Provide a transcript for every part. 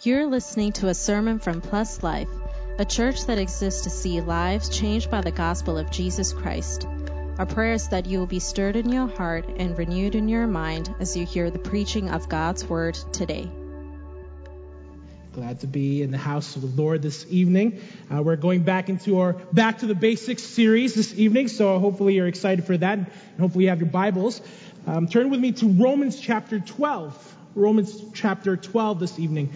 You're listening to a sermon from Plus Life, a church that exists to see lives changed by the gospel of Jesus Christ. Our prayer is that you will be stirred in your heart and renewed in your mind as you hear the preaching of God's word today. Glad to be in the house of the Lord this evening. Uh, we're going back into our Back to the Basics series this evening, so hopefully you're excited for that, and hopefully you have your Bibles. Um, turn with me to Romans chapter 12. Romans chapter 12 this evening.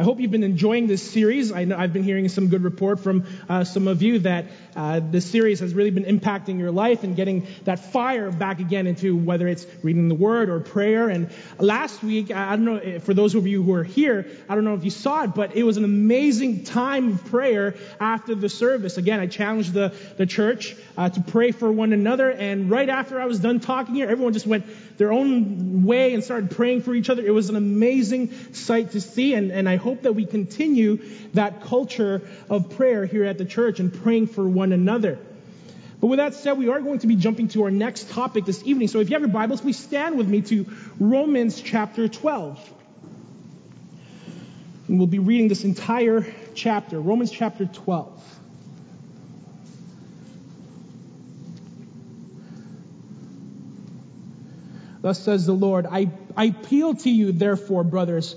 I hope you've been enjoying this series. I know I've been hearing some good report from uh, some of you that uh, this series has really been impacting your life and getting that fire back again into whether it's reading the Word or prayer. And last week, I don't know for those of you who are here, I don't know if you saw it, but it was an amazing time of prayer after the service. Again, I challenged the the church uh, to pray for one another, and right after I was done talking here, everyone just went their own way and started praying for each other. It was an amazing sight to see, and, and I hope that we continue that culture of prayer here at the church and praying for one another. But with that said, we are going to be jumping to our next topic this evening. So if you have your Bibles, please stand with me to Romans chapter 12. And we'll be reading this entire chapter, Romans chapter 12. Thus says the Lord, I, I appeal to you, therefore, brothers,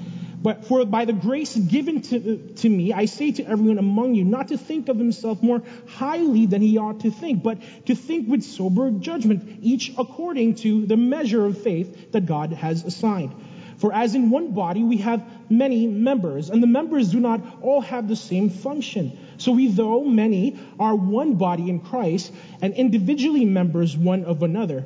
But for by the grace given to, to me, I say to everyone among you not to think of himself more highly than he ought to think, but to think with sober judgment, each according to the measure of faith that God has assigned. For as in one body we have many members, and the members do not all have the same function. So we, though many, are one body in Christ, and individually members one of another.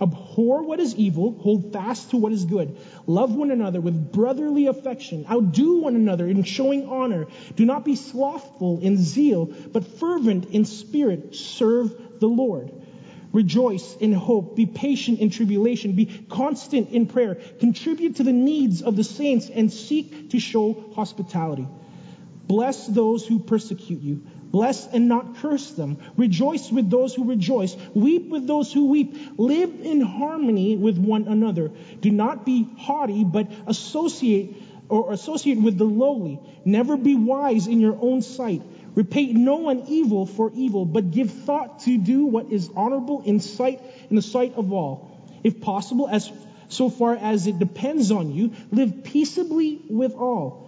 Abhor what is evil, hold fast to what is good. Love one another with brotherly affection. Outdo one another in showing honor. Do not be slothful in zeal, but fervent in spirit. Serve the Lord. Rejoice in hope. Be patient in tribulation. Be constant in prayer. Contribute to the needs of the saints and seek to show hospitality. Bless those who persecute you. Bless and not curse them. Rejoice with those who rejoice. Weep with those who weep. Live in harmony with one another. Do not be haughty, but associate or associate with the lowly. Never be wise in your own sight. Repay no one evil for evil, but give thought to do what is honorable in sight in the sight of all. If possible, as so far as it depends on you, live peaceably with all.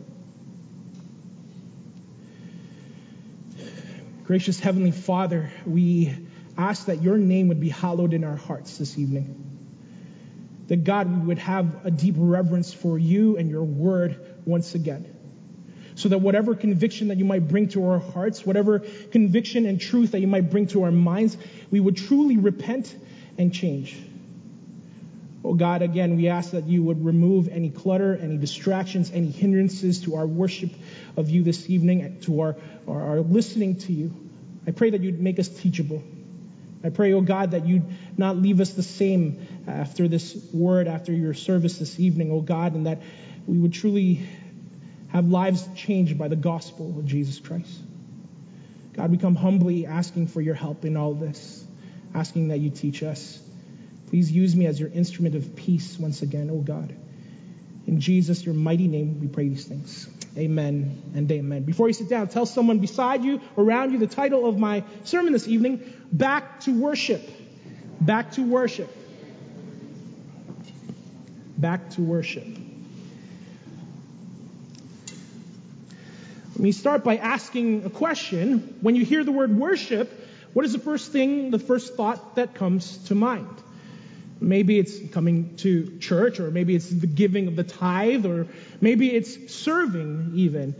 Gracious Heavenly Father, we ask that your name would be hallowed in our hearts this evening. That God, we would have a deep reverence for you and your word once again. So that whatever conviction that you might bring to our hearts, whatever conviction and truth that you might bring to our minds, we would truly repent and change. Oh God, again, we ask that you would remove any clutter, any distractions, any hindrances to our worship of you this evening, to our, our, our listening to you. I pray that you'd make us teachable. I pray, oh God, that you'd not leave us the same after this word, after your service this evening, oh God, and that we would truly have lives changed by the gospel of Jesus Christ. God, we come humbly asking for your help in all this, asking that you teach us. Please use me as your instrument of peace once again, oh God. In Jesus, your mighty name, we pray these things. Amen and amen. Before you sit down, tell someone beside you, around you, the title of my sermon this evening, Back to Worship. Back to Worship. Back to Worship. Let me start by asking a question. When you hear the word worship, what is the first thing, the first thought that comes to mind? Maybe it's coming to church, or maybe it's the giving of the tithe, or maybe it's serving even.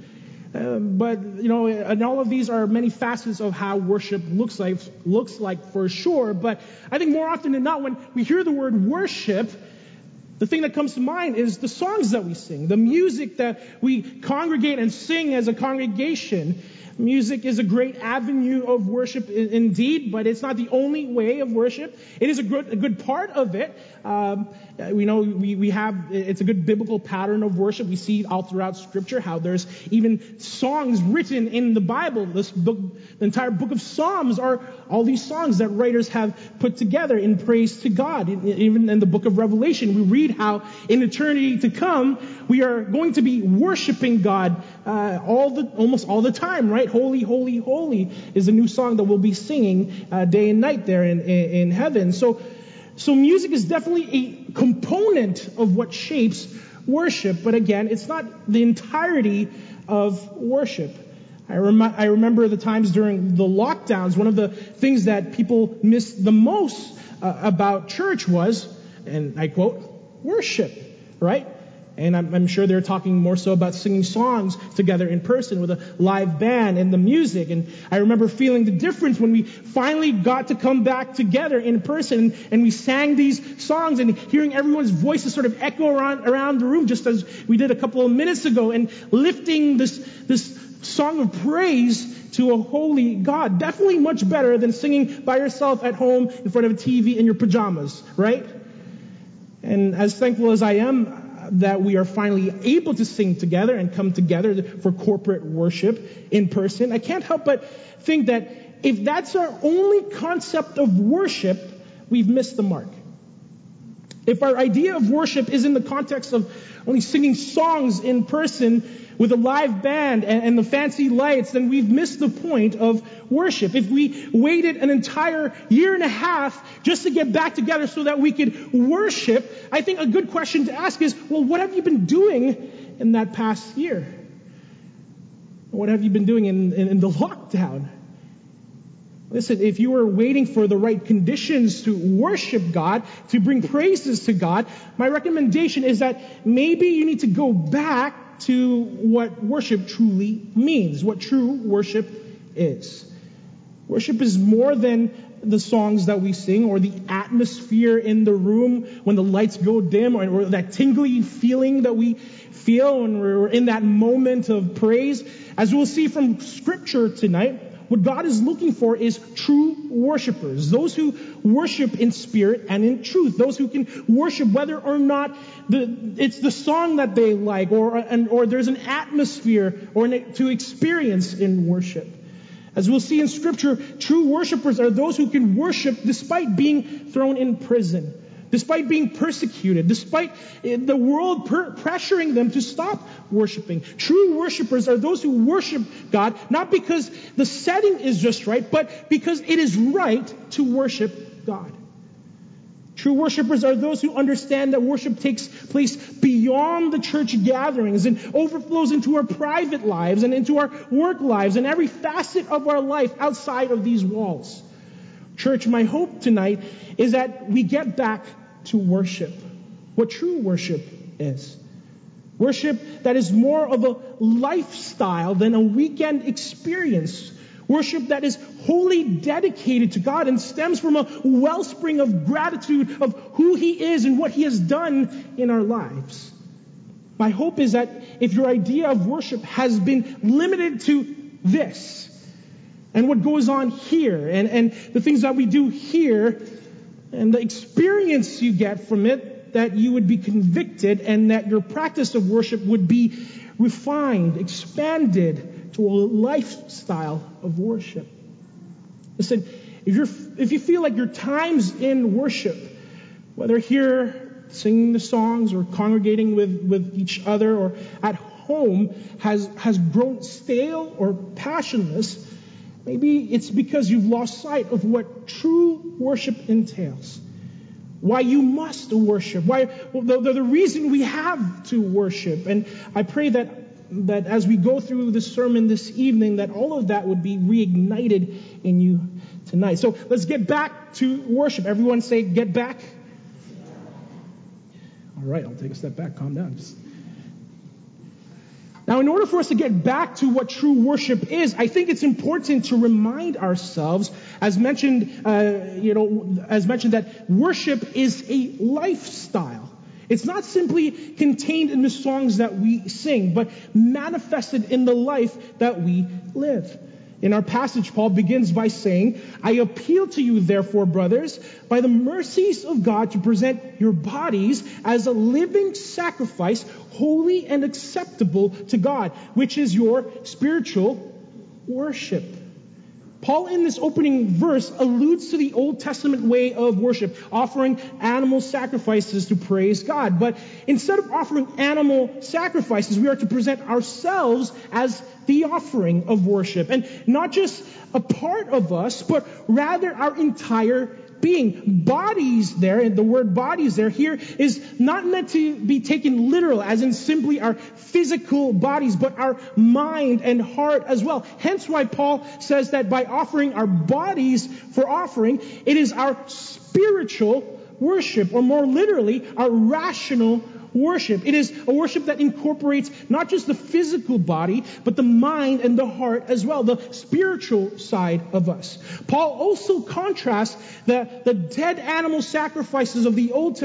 Um, but you know, and all of these are many facets of how worship looks like looks like for sure. But I think more often than not, when we hear the word worship, the thing that comes to mind is the songs that we sing, the music that we congregate and sing as a congregation. Music is a great avenue of worship indeed, but it's not the only way of worship. It is a good, a good part of it. Um, we know we, we have, it's a good biblical pattern of worship. We see all throughout scripture how there's even songs written in the Bible. This book, the entire book of Psalms are all these songs that writers have put together in praise to God. Even in the book of Revelation, we read how in eternity to come, we are going to be worshiping God, uh, all the, almost all the time, right? Holy, holy, holy is a new song that we'll be singing, uh, day and night there in, in, in heaven. So, so music is definitely a component of what shapes worship, but again, it's not the entirety of worship. I, rem- I remember the times during the lockdowns, one of the things that people missed the most uh, about church was, and I quote, worship, right? And I'm, I'm, sure they're talking more so about singing songs together in person with a live band and the music. And I remember feeling the difference when we finally got to come back together in person and we sang these songs and hearing everyone's voices sort of echo around, around the room just as we did a couple of minutes ago and lifting this, this song of praise to a holy God. Definitely much better than singing by yourself at home in front of a TV in your pajamas, right? And as thankful as I am, uh, that we are finally able to sing together and come together for corporate worship in person, I can't help but think that if that's our only concept of worship, we've missed the mark. If our idea of worship is in the context of only singing songs in person with a live band and, and, the fancy lights, then we've missed the point of worship. If we waited an entire year and a half just to get back together so that we could worship, I think a good question to ask is, well, what have you been doing in that past year? What have you been doing in, in, in the lockdown? Listen, if you are waiting for the right conditions to worship God, to bring praises to God, my recommendation is that maybe you need to go back to what worship truly means, what true worship is. Worship is more than the songs that we sing or the atmosphere in the room when the lights go dim or, that tingly feeling that we feel when we're in that moment of praise. As we'll see from scripture tonight, what God is looking for is true worshipers. Those who worship in spirit and in truth. Those who can worship whether or not the, it's the song that they like or, or there's an atmosphere or an, to experience in worship. As we'll see in scripture, true worshipers are those who can worship despite being thrown in prison despite being persecuted, despite eh, the world per- pressuring them to stop worshiping. True worshipers are those who worship God, not because the setting is just right, but because it is right to worship God. True worshipers are those who understand that worship takes place beyond the church gatherings and overflows into our private lives and into our work lives and every facet of our life outside of these walls. Church, my hope tonight is that we get back to worship, what true worship is. Worship that is more of a lifestyle than a weekend experience. Worship that is wholly dedicated to God and stems from a wellspring of gratitude of who He is and what He has done in our lives. My hope is that if your idea of worship has been limited to this, and what goes on here, and, and the things that we do here, and the experience you get from it, that you would be convicted and that your practice of worship would be refined, expanded to a lifestyle of worship. Listen, if, you're, if you feel like your times in worship, whether here singing the songs or congregating with, with each other or at home has, has grown stale or passionless, maybe it's because you've lost sight of what true worship entails. Why you must worship. Why well, the, the reason we have to worship. And I pray that that as we go through the sermon this evening, that all of that would be reignited in you tonight. So let's get back to worship. Everyone say, get back. All right, I'll take a step back. Calm down. Just... Now, in order for us to get back to what true worship is, I think it's important to remind ourselves, as mentioned, uh, you know, as mentioned, that worship is a lifestyle. It's not simply contained in the songs that we sing, but manifested in the life that we live. In our passage, Paul begins by saying, I appeal to you, therefore, brothers, by the mercies of God, to present your bodies as a living sacrifice, holy and acceptable to God, which is your spiritual worship. Paul, in this opening verse, alludes to the Old Testament way of worship, offering animal sacrifices to praise God. But instead of offering animal sacrifices, we are to present ourselves as the offering of worship. And not just a part of us, but rather our entire being. Bodies there, and the word bodies there here is not meant to be taken literal, as in simply our physical bodies, but our mind and heart as well. Hence why Paul says that by offering our bodies for offering, it is our spiritual worship, or more literally, our rational worship. It is a worship that incorporates not just the physical body, but the mind and the heart as well, the spiritual side of us. Paul also contrasts the, the dead animal sacrifices of the Old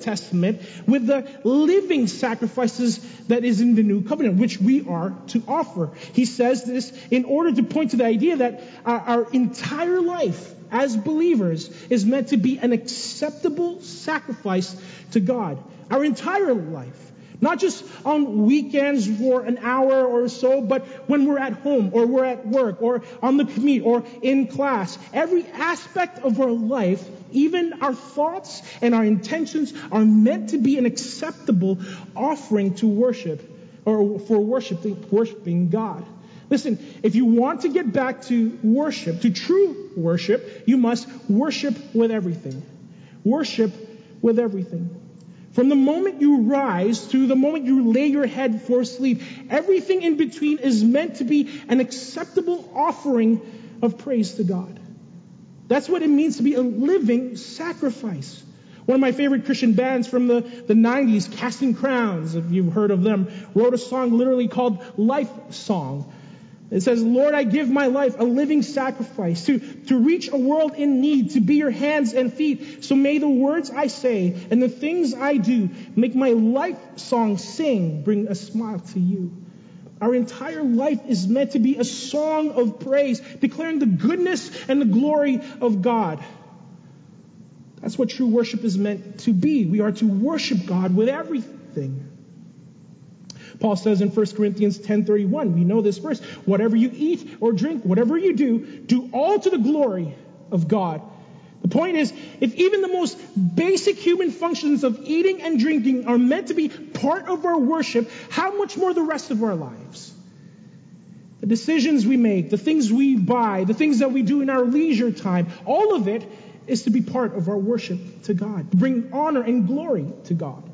Testament with the living sacrifices that is in the New Covenant, which we are to offer. He says this in order to point to the idea that our, our entire life as believers is meant to be an acceptable sacrifice to God our entire life. Not just on weekends for an hour or so, but when we're at home or we're at work or on the commute or in class. Every aspect of our life, even our thoughts and our intentions are meant to be an acceptable offering to worship or for worshiping, worshiping God. Listen, if you want to get back to worship, to true worship, you must worship with everything. Worship with everything. From the moment you rise to the moment you lay your head for sleep, everything in between is meant to be an acceptable offering of praise to God. That's what it means to be a living sacrifice. One of my favorite Christian bands from the, the 90s, Casting Crowns, if you've heard of them, wrote a song literally called Life Song. It says, Lord, I give my life a living sacrifice to, to reach a world in need, to be your hands and feet. So may the words I say and the things I do make my life song sing, bring a smile to you. Our entire life is meant to be a song of praise, declaring the goodness and the glory of God. That's what true worship is meant to be. We are to worship God with everything. Paul says in 1 Corinthians 10:31, we know this verse, whatever you eat or drink, whatever you do, do all to the glory of God. The point is, if even the most basic human functions of eating and drinking are meant to be part of our worship, how much more the rest of our lives? The decisions we make, the things we buy, the things that we do in our leisure time, all of it is to be part of our worship to God, to bring honor and glory to God.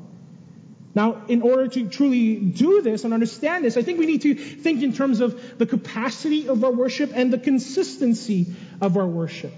Now, in order to truly do this and understand this, I think we need to think in terms of the capacity of our worship and the consistency of our worship.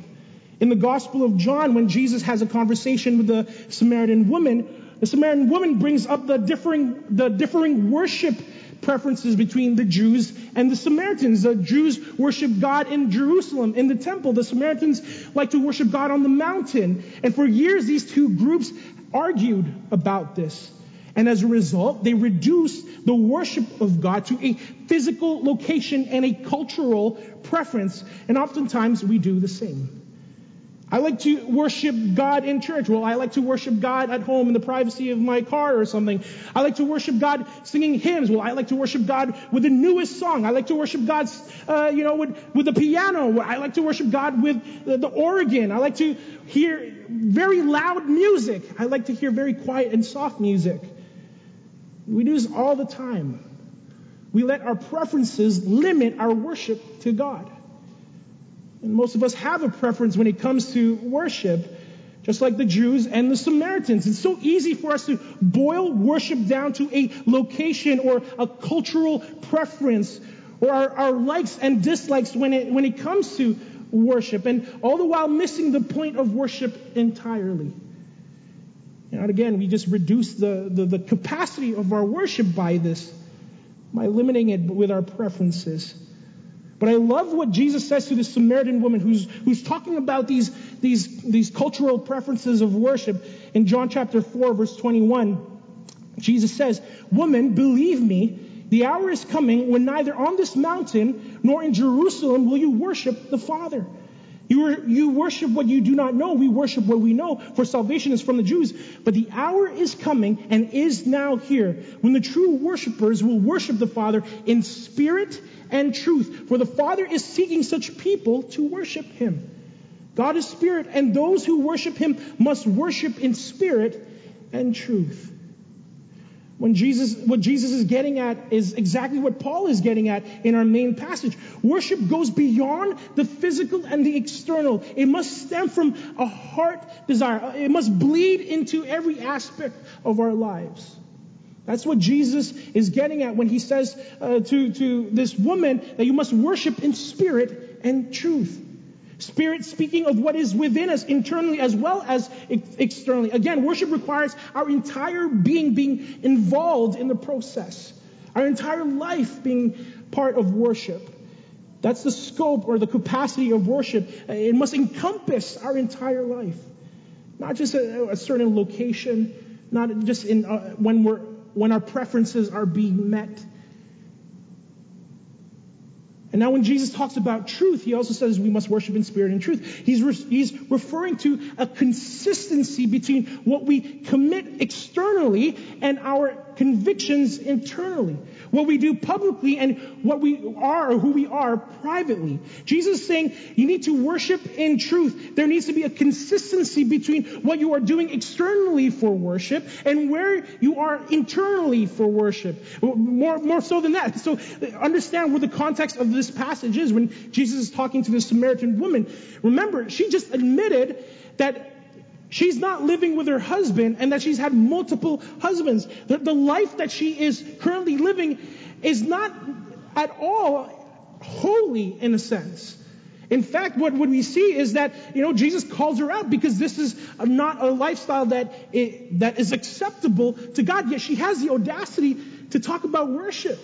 In the Gospel of John, when Jesus has a conversation with the Samaritan woman, the Samaritan woman brings up the differing, the differing worship preferences between the Jews and the Samaritans. The Jews worship God in Jerusalem, in the temple. The Samaritans like to worship God on the mountain. And for years, these two groups argued about this. And as a result, they reduce the worship of God to a physical location and a cultural preference. And oftentimes we do the same. I like to worship God in church. Well, I like to worship God at home in the privacy of my car or something. I like to worship God singing hymns. Well, I like to worship God with the newest song. I like to worship God, uh, you know, with, with the piano. I like to worship God with the, the organ. I like to hear very loud music. I like to hear very quiet and soft music. We do this all the time. We let our preferences limit our worship to God. And most of us have a preference when it comes to worship, just like the Jews and the Samaritans. It's so easy for us to boil worship down to a location or a cultural preference or our, our likes and dislikes when it, when it comes to worship, and all the while missing the point of worship entirely. And again, we just reduce the, the, the capacity of our worship by this, by limiting it with our preferences. But I love what Jesus says to the Samaritan woman who's, who's talking about these, these, these cultural preferences of worship. In John chapter 4, verse 21, Jesus says, Woman, believe me, the hour is coming when neither on this mountain nor in Jerusalem will you worship the Father. You, you worship what you do not know. We worship what we know, for salvation is from the Jews. But the hour is coming and is now here when the true worshipers will worship the Father in spirit and truth. For the Father is seeking such people to worship Him. God is spirit, and those who worship Him must worship in spirit and truth. When Jesus, what Jesus is getting at is exactly what Paul is getting at in our main passage. Worship goes beyond the physical and the external. It must stem from a heart desire. It must bleed into every aspect of our lives. That's what Jesus is getting at when he says uh, to, to this woman that you must worship in spirit and truth. Spirit speaking of what is within us internally as well as ex- externally. Again, worship requires our entire being being involved in the process, our entire life being part of worship. That's the scope or the capacity of worship. It must encompass our entire life, not just a, a certain location, not just in uh, when we're when our preferences are being met. And now when Jesus talks about truth, he also says we must worship in spirit and truth. He's, re- he's referring to a consistency between what we commit externally and our convictions internally. What we do publicly and what we are or who we are privately. Jesus is saying you need to worship in truth. There needs to be a consistency between what you are doing externally for worship and where you are internally for worship. More, more so than that. So understand what the context of this passage is when Jesus is talking to this Samaritan woman. Remember, she just admitted that She's not living with her husband and that she's had multiple husbands. The, the life that she is currently living is not at all holy in a sense. In fact, what, what we see is that, you know, Jesus calls her out because this is not a lifestyle that, it, that is acceptable to God. Yet she has the audacity to talk about worship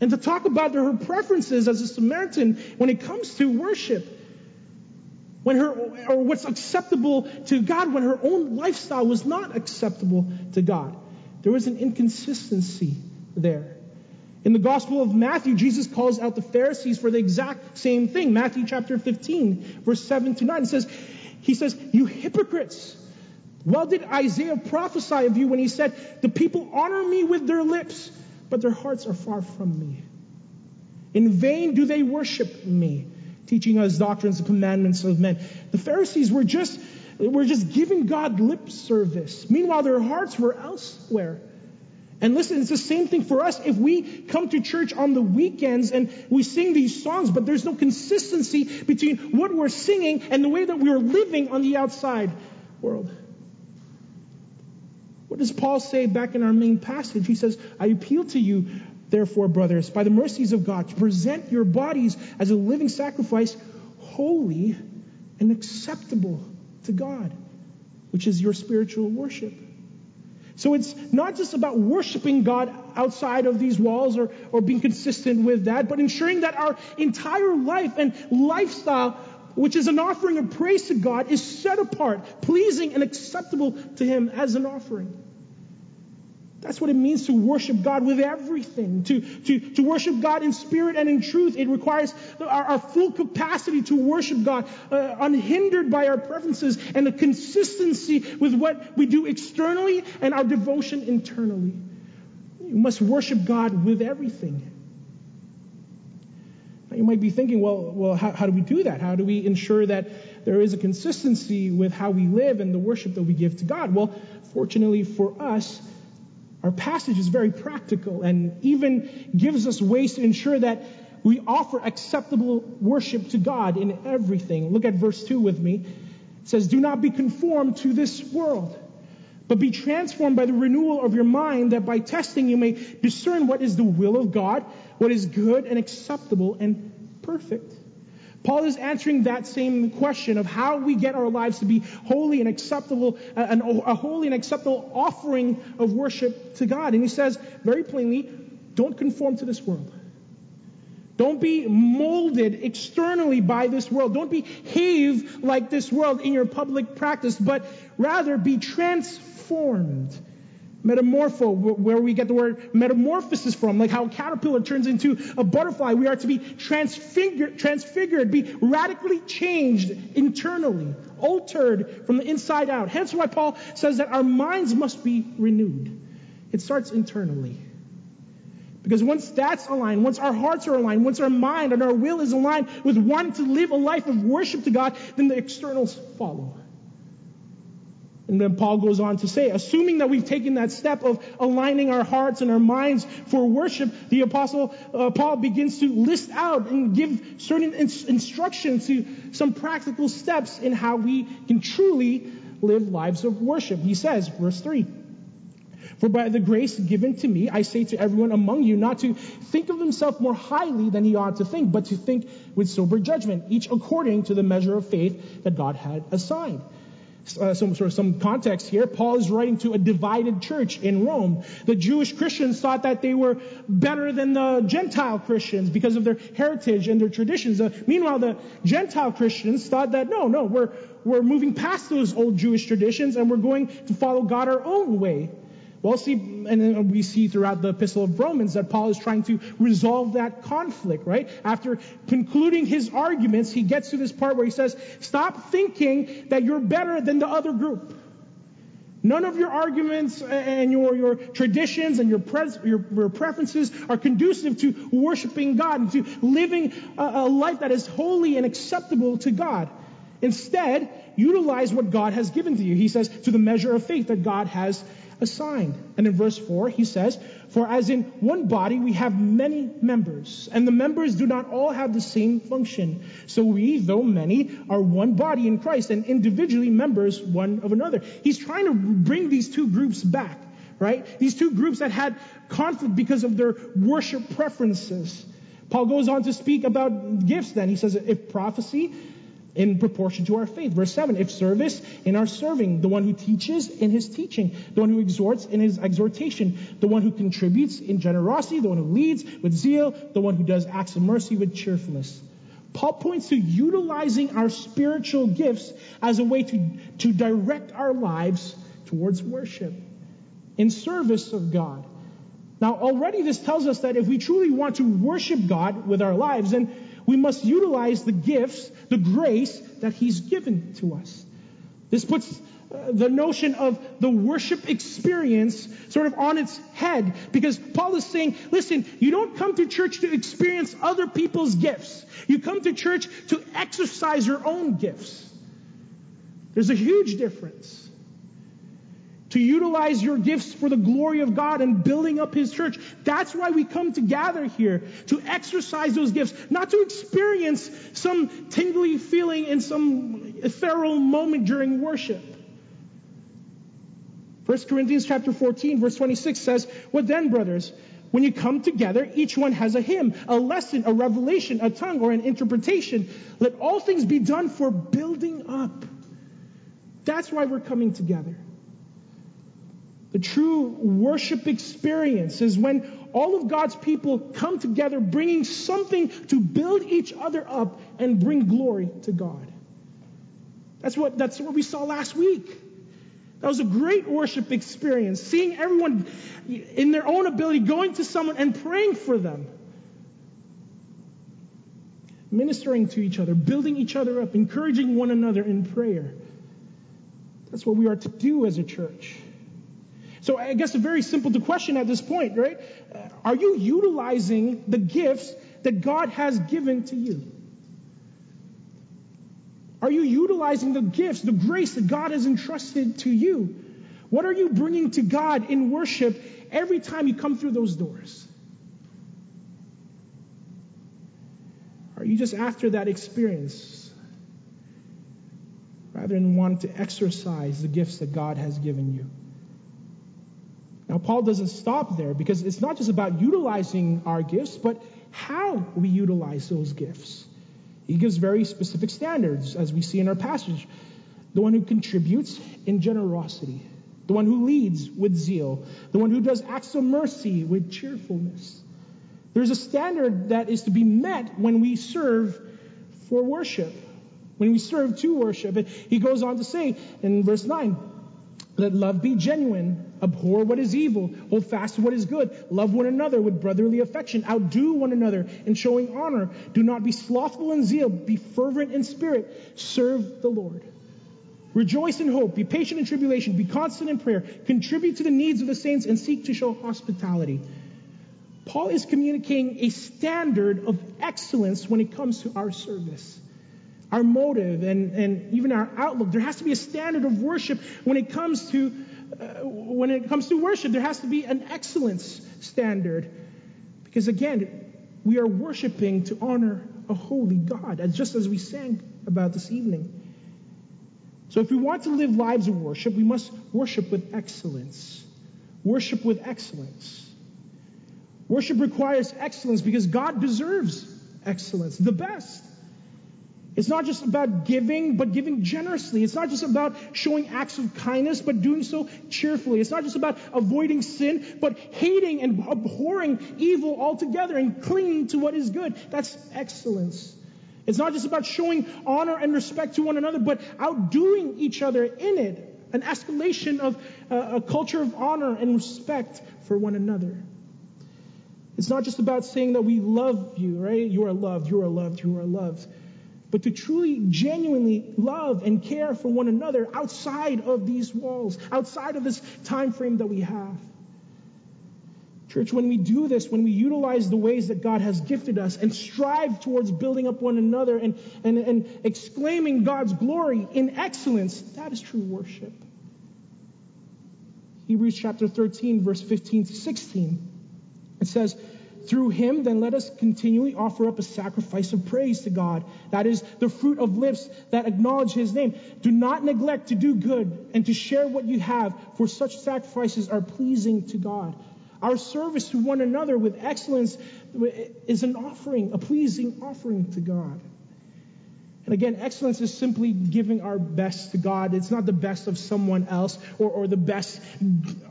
and to talk about her preferences as a Samaritan when it comes to worship when her, or what's acceptable to God when her own lifestyle was not acceptable to God. There was an inconsistency there. In the Gospel of Matthew, Jesus calls out the Pharisees for the exact same thing. Matthew chapter 15, verse 7 to 9. It says, He says, You hypocrites! Well did Isaiah prophesy of you when he said, The people honor me with their lips, but their hearts are far from me. In vain do they worship me teaching us doctrines and commandments of men. The Pharisees were just, were just giving God lip service. Meanwhile, their hearts were elsewhere. And listen, it's the same thing for us. If we come to church on the weekends and we sing these songs, but there's no consistency between what we're singing and the way that we're living on the outside world. What does Paul say back in our main passage? He says, I appeal to you, Therefore, brothers, by the mercies of God, present your bodies as a living sacrifice, holy and acceptable to God, which is your spiritual worship. So it's not just about worshiping God outside of these walls or, or being consistent with that, but ensuring that our entire life and lifestyle, which is an offering of praise to God, is set apart, pleasing and acceptable to Him as an offering. That's what it means to worship God with everything. To, to, to worship God in spirit and in truth. It requires our, our full capacity to worship God, uh, unhindered by our preferences, and a consistency with what we do externally and our devotion internally. You must worship God with everything. Now you might be thinking, well, well how, how do we do that? How do we ensure that there is a consistency with how we live and the worship that we give to God? Well, fortunately for us, our passage is very practical and even gives us ways to ensure that we offer acceptable worship to God in everything. Look at verse 2 with me. It says, Do not be conformed to this world, but be transformed by the renewal of your mind, that by testing you may discern what is the will of God, what is good and acceptable and perfect. Paul is answering that same question of how we get our lives to be holy and acceptable, uh, a holy and acceptable offering of worship to God. And he says very plainly, don't conform to this world. Don't be molded externally by this world. Don't behave like this world in your public practice, but rather be transformed Metamorpho, where we get the word metamorphosis from, like how a caterpillar turns into a butterfly. We are to be transfigured, transfigured, be radically changed internally, altered from the inside out. Hence why Paul says that our minds must be renewed. It starts internally. Because once that's aligned, once our hearts are aligned, once our mind and our will is aligned with wanting to live a life of worship to God, then the externals follow. And then Paul goes on to say, assuming that we've taken that step of aligning our hearts and our minds for worship, the apostle uh, Paul begins to list out and give certain ins- instructions to some practical steps in how we can truly live lives of worship. He says, verse 3, for by the grace given to me, I say to everyone among you not to think of himself more highly than he ought to think, but to think with sober judgment, each according to the measure of faith that God had assigned uh, some sort of some context here, Paul is writing to a divided church in Rome. The Jewish Christians thought that they were better than the Gentile Christians because of their heritage and their traditions. Uh, meanwhile, the Gentile Christians thought that no, no, we're we're moving past those old Jewish traditions and we're going to follow God our own way. Well, see, and we see throughout the Epistle of Romans that Paul is trying to resolve that conflict, right? After concluding his arguments, he gets to this part where he says, Stop thinking that you're better than the other group. None of your arguments and your, your traditions and your, pres, your, your, preferences are conducive to worshiping God and to living a, a life that is holy and acceptable to God. Instead, utilize what God has given to you. He says, to the measure of faith that God has assigned. And in verse 4, he says, For as in one body we have many members, and the members do not all have the same function. So we, though many, are one body in Christ, and individually members one of another. He's trying to bring these two groups back, right? These two groups that had conflict because of their worship preferences. Paul goes on to speak about gifts then. He says, if prophecy, in proportion to our faith. Verse 7, if service, in our serving, the one who teaches in his teaching, the one who exhorts in his exhortation, the one who contributes in generosity, the one who leads with zeal, the one who does acts of mercy with cheerfulness. Paul points to utilizing our spiritual gifts as a way to, to direct our lives towards worship in service of God. Now, already this tells us that if we truly want to worship God with our lives, then we must utilize the gifts, the grace that He's given to us. This puts uh, the notion of the worship experience sort of on its head because Paul is saying, listen, you don't come to church to experience other people's gifts. You come to church to exercise your own gifts. There's a huge difference to utilize your gifts for the glory of God and building up His church. That's why we come to gather here, to exercise those gifts, not to experience some tingly feeling in some ethereal moment during worship. 1 Corinthians chapter 14 verse 26 says, What then, brothers? When you come together, each one has a hymn, a lesson, a revelation, a tongue, or an interpretation. Let all things be done for building up. That's why we're coming together. The true worship experience is when all of God's people come together bringing something to build each other up and bring glory to God. That's what, that's what we saw last week. That was a great worship experience, seeing everyone in their own ability going to someone and praying for them. Ministering to each other, building each other up, encouraging one another in prayer. That's what we are to do as a church. So I guess a very simple question at this point, right? Are you utilizing the gifts that God has given to you? Are you utilizing the gifts, the grace that God has entrusted to you? What are you bringing to God in worship every time you come through those doors? Are you just after that experience rather than wanting to exercise the gifts that God has given you? Now, Paul doesn't stop there because it's not just about utilizing our gifts, but how we utilize those gifts. He gives very specific standards, as we see in our passage. The one who contributes in generosity, the one who leads with zeal, the one who does acts of mercy with cheerfulness. There's a standard that is to be met when we serve for worship, when we serve to worship. He goes on to say in verse 9, let love be genuine. Abhor what is evil. Hold fast to what is good. Love one another with brotherly affection. Outdo one another in showing honor. Do not be slothful in zeal. Be fervent in spirit. Serve the Lord. Rejoice in hope. Be patient in tribulation. Be constant in prayer. Contribute to the needs of the saints and seek to show hospitality. Paul is communicating a standard of excellence when it comes to our service our motive and, and even our outlook. There has to be a standard of worship when it comes to Uh, when it comes to worship, there has to be an excellence standard. Because again, we are worshiping to honor a holy God, just as we sang about this evening. So if we want to live lives of worship, we must worship with excellence. Worship with excellence. Worship requires excellence because God deserves excellence, the best. It's not just about giving, but giving generously. It's not just about showing acts of kindness, but doing so cheerfully. It's not just about avoiding sin, but hating and abhorring evil altogether and clinging to what is good. That's excellence. It's not just about showing honor and respect to one another, but outdoing each other in it. An escalation of uh, a culture of honor and respect for one another. It's not just about saying that we love you, right? You are loved, you are loved, you are loved but to truly, genuinely love and care for one another outside of these walls, outside of this time frame that we have. Church, when we do this, when we utilize the ways that God has gifted us and strive towards building up one another and, and, and exclaiming God's glory in excellence, that is true worship. Hebrews chapter 13, verse 15 to 16. It says, through him, then let us continually offer up a sacrifice of praise to God. That is the fruit of lips that acknowledge his name. Do not neglect to do good and to share what you have, for such sacrifices are pleasing to God. Our service to one another with excellence is an offering, a pleasing offering to God. And again, excellence is simply giving our best to God. It's not the best of someone else or, or the best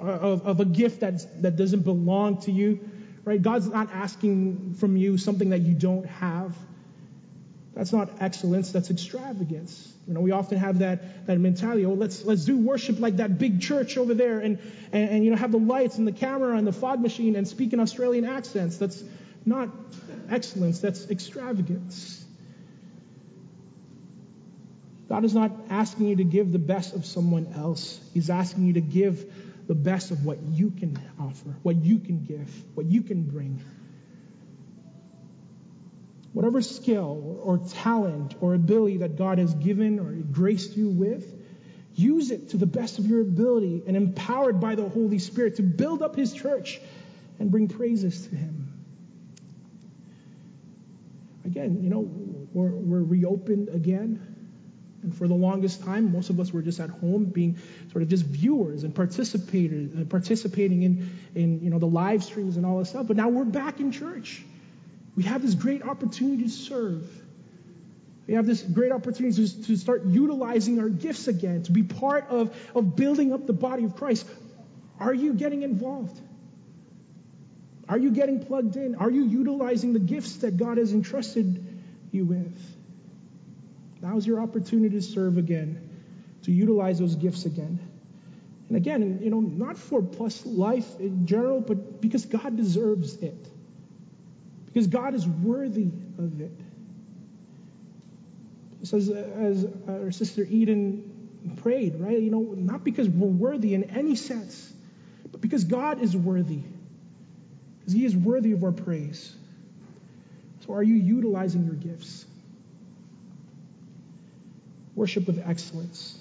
of, of a gift that, that doesn't belong to you right? God's not asking from you something that you don't have. That's not excellence, that's extravagance. You know, we often have that, that mentality, oh, let's, let's do worship like that big church over there and, and, and, you know, have the lights and the camera and the fog machine and speak in Australian accents. That's not excellence, that's extravagance. God is not asking you to give the best of someone else. He's asking you to give the best of what you can offer, what you can give, what you can bring. Whatever skill or talent or ability that God has given or graced you with, use it to the best of your ability and empowered by the Holy Spirit to build up His church and bring praises to Him. Again, you know, we're, we're reopened again. And for the longest time, most of us were just at home being sort of just viewers and participators, uh, participating in, in you know, the live streams and all this stuff. But now we're back in church. We have this great opportunity to serve. We have this great opportunity to, to start utilizing our gifts again, to be part of, of building up the body of Christ. Are you getting involved? Are you getting plugged in? Are you utilizing the gifts that God has entrusted you with? Now's your opportunity to serve again, to utilize those gifts again. And again, you know, not for plus life in general, but because God deserves it. Because God is worthy of it. Just as, as our sister Eden prayed, right? You know, not because we're worthy in any sense, but because God is worthy. Because He is worthy of our praise. So are you utilizing your gifts? Worship with excellence.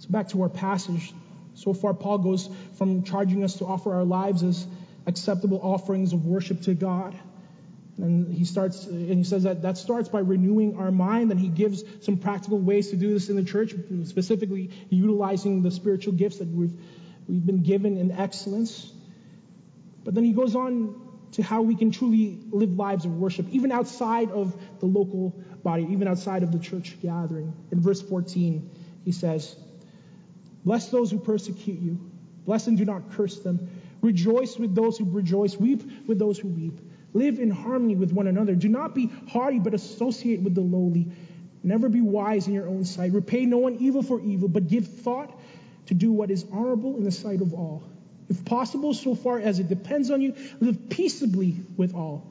So back to our passage. So far, Paul goes from charging us to offer our lives as acceptable offerings of worship to God. And he starts, and he says that that starts by renewing our mind. And he gives some practical ways to do this in the church, specifically utilizing the spiritual gifts that we've, we've been given in excellence. But then he goes on to how we can truly live lives of worship, even outside of the local body, even outside of the church gathering. In verse 14, he says, Bless those who persecute you. Bless and do not curse them. Rejoice with those who rejoice. Weep with those who weep. Live in harmony with one another. Do not be haughty, but associate with the lowly. Never be wise in your own sight. Repay no one evil for evil, but give thought to do what is honorable in the sight of all. If possible, so far as it depends on you, live peaceably with all.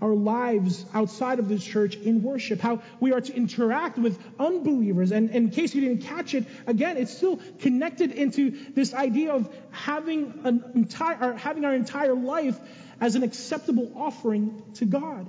our lives outside of this church in worship, how we are to interact with unbelievers. And, and, in case you didn't catch it, again, it's still connected into this idea of having an entire, having our entire life as an acceptable offering to God.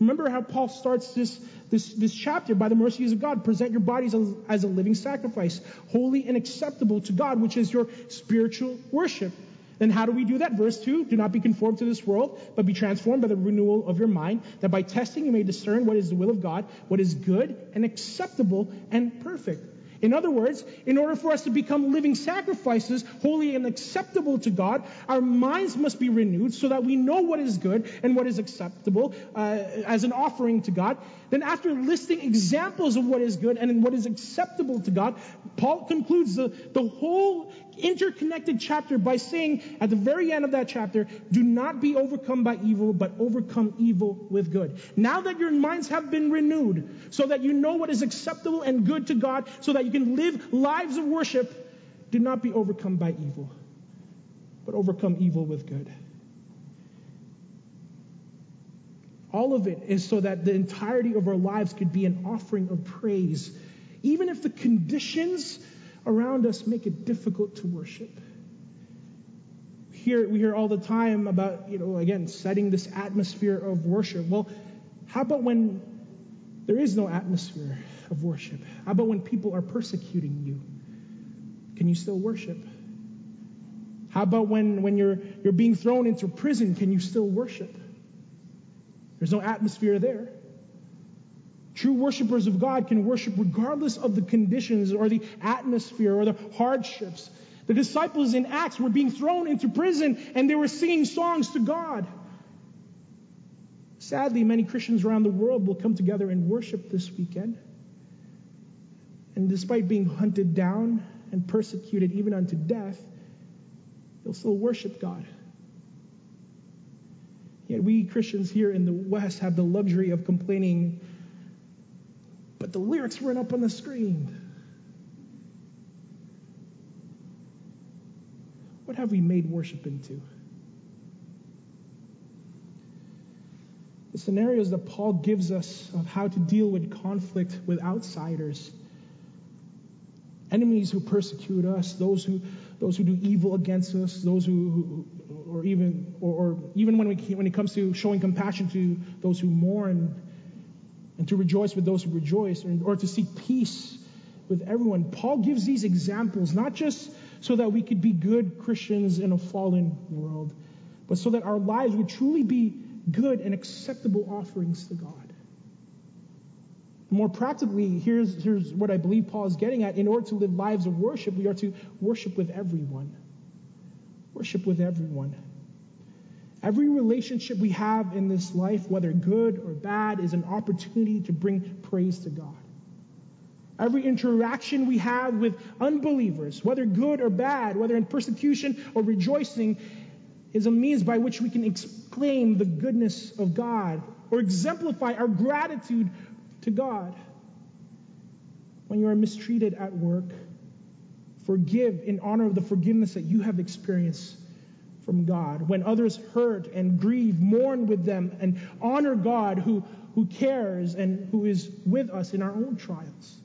Remember how Paul starts this, this, this chapter by the mercies of God. Present your bodies as, as a living sacrifice, holy and acceptable to God, which is your spiritual worship. Then how do we do that? Verse 2 Do not be conformed to this world, but be transformed by the renewal of your mind, that by testing you may discern what is the will of God, what is good and acceptable and perfect. In other words, in order for us to become living sacrifices, holy and acceptable to God, our minds must be renewed so that we know what is good and what is acceptable uh, as an offering to God. Then, after listing examples of what is good and what is acceptable to God, Paul concludes the, the whole interconnected chapter by saying at the very end of that chapter, do not be overcome by evil, but overcome evil with good. Now that your minds have been renewed, so that you know what is acceptable and good to God, so that you can live lives of worship, do not be overcome by evil, but overcome evil with good. All of it is so that the entirety of our lives could be an offering of praise, even if the conditions around us make it difficult to worship. Hear, we hear all the time about, you know, again, setting this atmosphere of worship. Well, how about when there is no atmosphere of worship? How about when people are persecuting you? Can you still worship? How about when, when you're, you're being thrown into prison? Can you still worship? There's no atmosphere there. True worshipers of God can worship regardless of the conditions or the atmosphere or the hardships. The disciples in Acts were being thrown into prison and they were singing songs to God. Sadly, many Christians around the world will come together and worship this weekend. And despite being hunted down and persecuted even unto death, they'll still worship God. Yet we Christians here in the West have the luxury of complaining but the lyrics weren't up on the screen. What have we made worship into? The scenarios that Paul gives us of how to deal with conflict with outsiders, enemies who persecute us, those who those who do evil against us, those who, who or even or, or, even when we when it comes to showing compassion to those who mourn and to rejoice with those who rejoice, or, or to seek peace with everyone. Paul gives these examples not just so that we could be good Christians in a fallen world, but so that our lives would truly be good and acceptable offerings to God. More practically, here's, here's what I believe Paul is getting at. In order to live lives of worship, we are to worship with everyone. Worship with everyone. Every relationship we have in this life, whether good or bad, is an opportunity to bring praise to God. Every interaction we have with unbelievers, whether good or bad, whether in persecution or rejoicing, is a means by which we can exclaim the goodness of God or exemplify our gratitude to God. When you are mistreated at work, forgive in honor of the forgiveness that you have experienced from God. When others hurt and grieve, mourn with them and honor God who, who cares and who is with us in our own trials.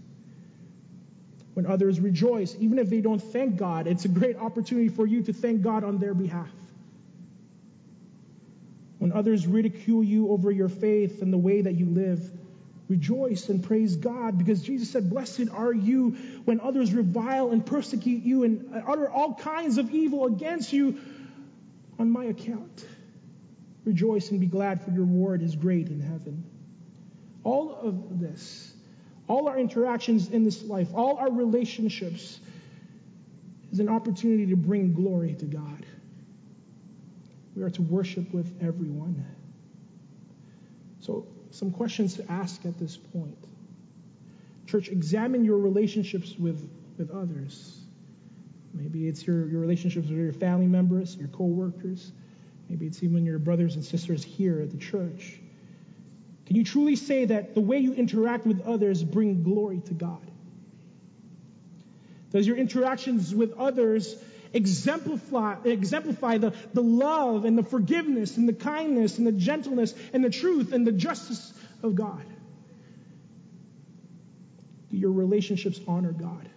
When others rejoice, even if they don't thank God, it's a great opportunity for you to thank God on their behalf. When others ridicule you over your faith and the way that you live, rejoice and praise God because Jesus said, Blessed are you when others revile and persecute you and utter all kinds of evil against you on my account. Rejoice and be glad, for your reward is great in heaven. All of this, all our interactions in this life, all our relationships, is an opportunity to bring glory to God. We are to worship with everyone. So, some questions to ask at this point. Church, examine your relationships with, with others. Maybe it's your, your relationships with your family members, your co-workers. Maybe it's even your brothers and sisters here at the church. Can you truly say that the way you interact with others bring glory to God? Does your interactions with others exemplify, exemplify the, the love and the forgiveness and the kindness and the gentleness and the truth and the justice of God? Do your relationships honor God?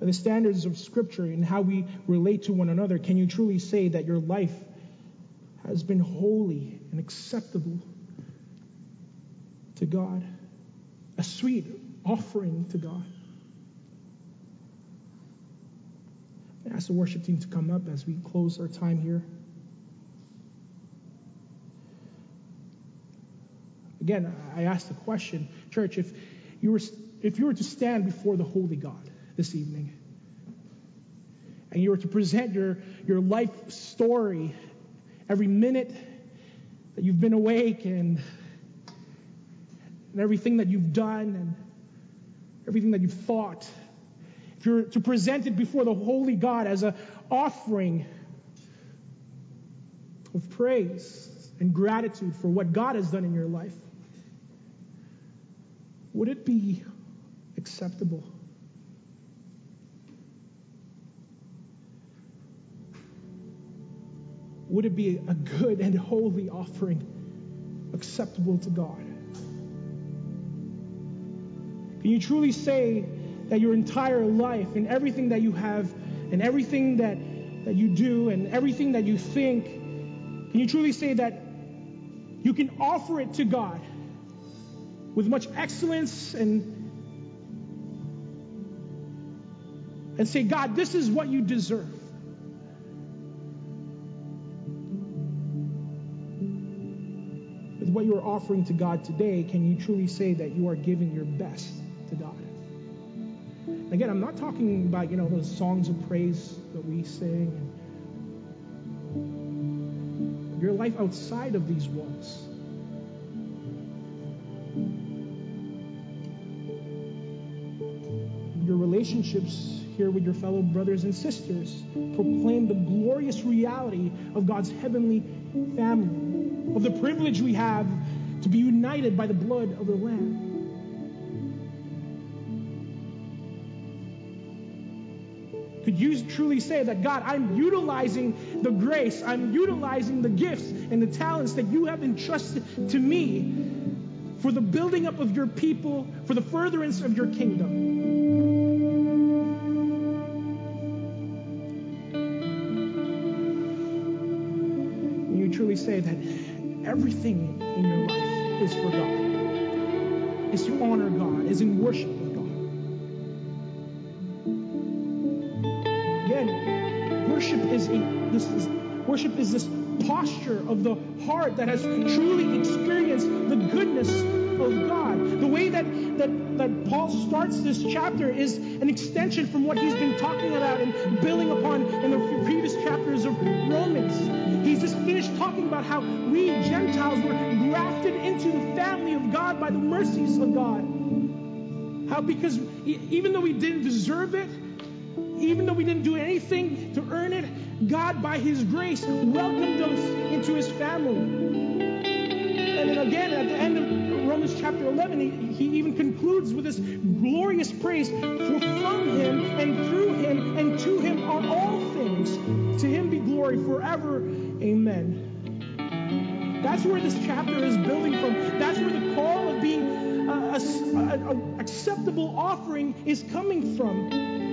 by the standards of Scripture and how we relate to one another, can you truly say that your life has been holy and acceptable to God? A sweet offering to God. Ask the worship team to come up as we close our time here. Again, I ask the question, church, if you were if you were to stand before the holy God, this evening. And you were to present your, your life story every minute that you've been awake and, and everything that you've done and everything that you've thought. To present it before the holy God as an offering of praise and gratitude for what God has done in your life, would it be acceptable? would it be a good and holy offering acceptable to God? Can you truly say that your entire life and everything that you have and everything that, that you do and everything that you think, can you truly say that you can offer it to God with much excellence and and say, God, this is what you deserve. With what you are offering to God today, can you truly say that you are giving your best to God? Again, I'm not talking about, you know, those songs of praise that we sing. Your life outside of these walls. Your relationships here with your fellow brothers and sisters proclaim the glorious reality of God's heavenly family of the privilege we have to be united by the blood of the Lamb. Could you truly say that, God, I'm utilizing the grace, I'm utilizing the gifts and the talents that you have entrusted to me for the building up of your people, for the furtherance of your kingdom? you truly say that everything in your life is for God, is to honor God, is in worship this is, worship is this posture of the heart that has truly experienced the goodness of God. The way that, that, that Paul starts this chapter is an extension from what he's been talking about and building upon in the previous chapters of Romans. He's just finished talking about how we Gentiles were grafted into the family of God by the mercies of God. How because even though we didn't deserve it, even though we didn't do anything to earn it, God, by His grace, welcomed us into His family. And then again, at the end of Romans chapter 11, he, he even concludes with this glorious praise For from Him and through Him and to Him are all things. To Him be glory forever. Amen. That's where this chapter is building from. That's where the call of being an acceptable offering is coming from.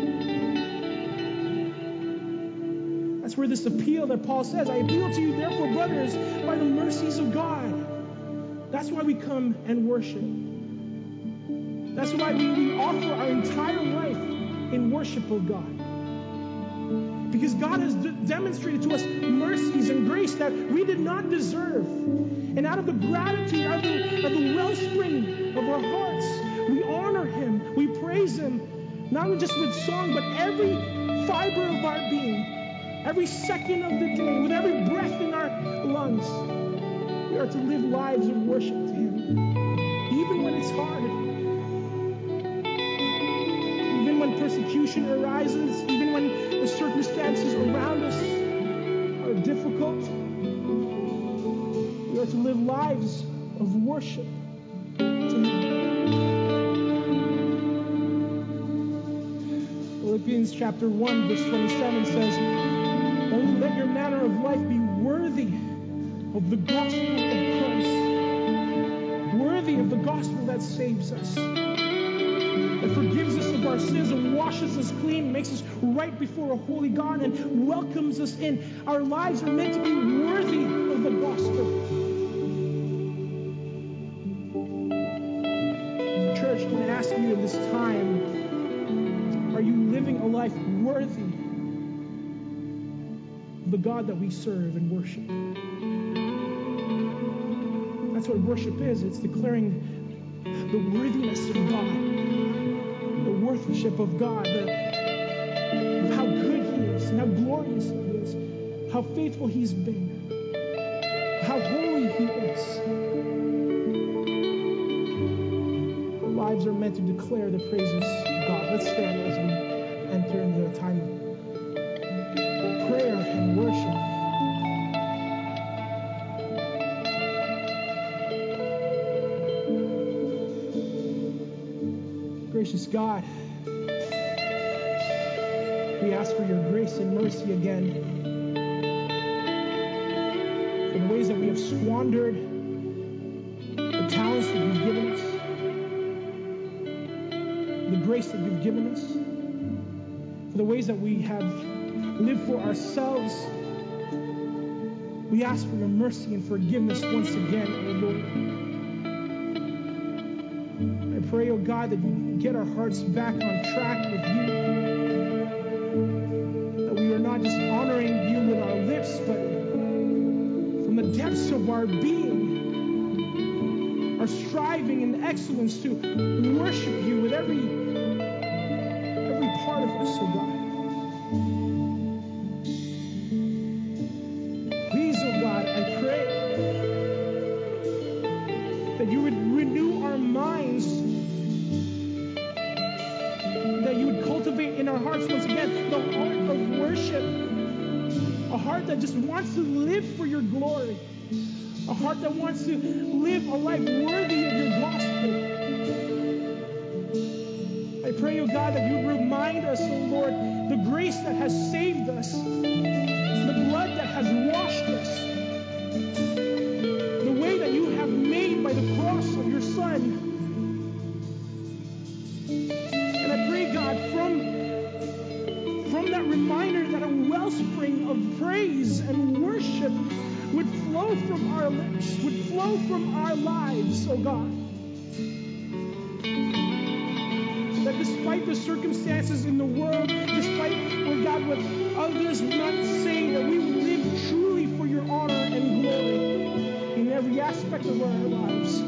That's where this appeal that Paul says, I appeal to you, therefore, brothers, by the mercies of God. That's why we come and worship. That's why we, we offer our entire life in worship of God. Because God has d- demonstrated to us mercies and grace that we did not deserve. And out of the gratitude, out of the, of the wellspring of our hearts, we honor Him, we praise Him, not just with song, but every fiber of our being every second of the day, with every breath in our lungs. We are to live lives of worship to Him, even when it's hard. Even when persecution arises, even when the circumstances around us are difficult, we are to live lives of worship. Philippians chapter 1, verse 27 says, let your manner of life be worthy of the gospel of Christ, worthy of the gospel that saves us, that forgives us of our sins and washes us clean, makes us right before a holy God, and welcomes us in. Our lives are meant to be worthy of the gospel. Church, can I ask you in this time, are you living a life worthy the God that we serve and worship. That's what worship is it's declaring the worthiness of God, the worthship of God, the, of how good He is, and how glorious He is, how faithful He's been, how holy He is. Our lives are meant to declare the praises of God. Let's stand as we enter into a time of Gracious God, we ask for your grace and mercy again for the ways that we have squandered the talents that you've given us, the grace that you've given us, for the ways that we have lived for ourselves. We ask for your mercy and forgiveness once again, O Lord. Pray, oh God, that you get our hearts back on track with you. That we are not just honoring you with our lips, but from the depths of our being, are striving in excellence to worship you with every every part of us, oh God. To live a life aspect of our lives.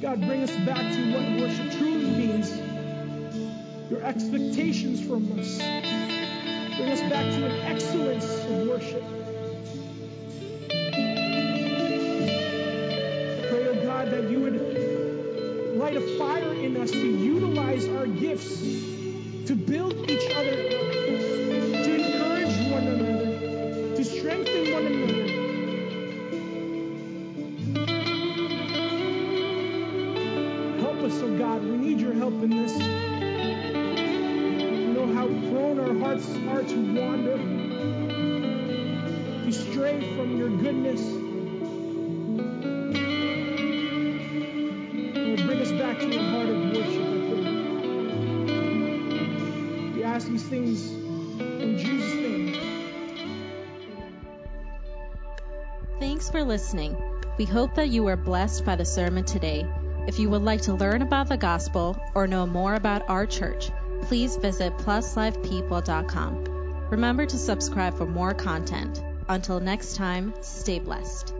God, bring us back to what worship truly means. Your expectations from us. Bring us back to an excellence of worship. Pray, oh God, that you would light a fire in us to utilize our gifts to build God. We need your help in this. You know how prone our hearts are to wander, to stray from your goodness. Lord, bring us back to a heart of worship. We ask these things in Jesus' name. Thanks for listening. We hope that you were blessed by the sermon today. If you would like to learn about the gospel or know more about our church, please visit pluslifepeople.com. Remember to subscribe for more content. Until next time, stay blessed.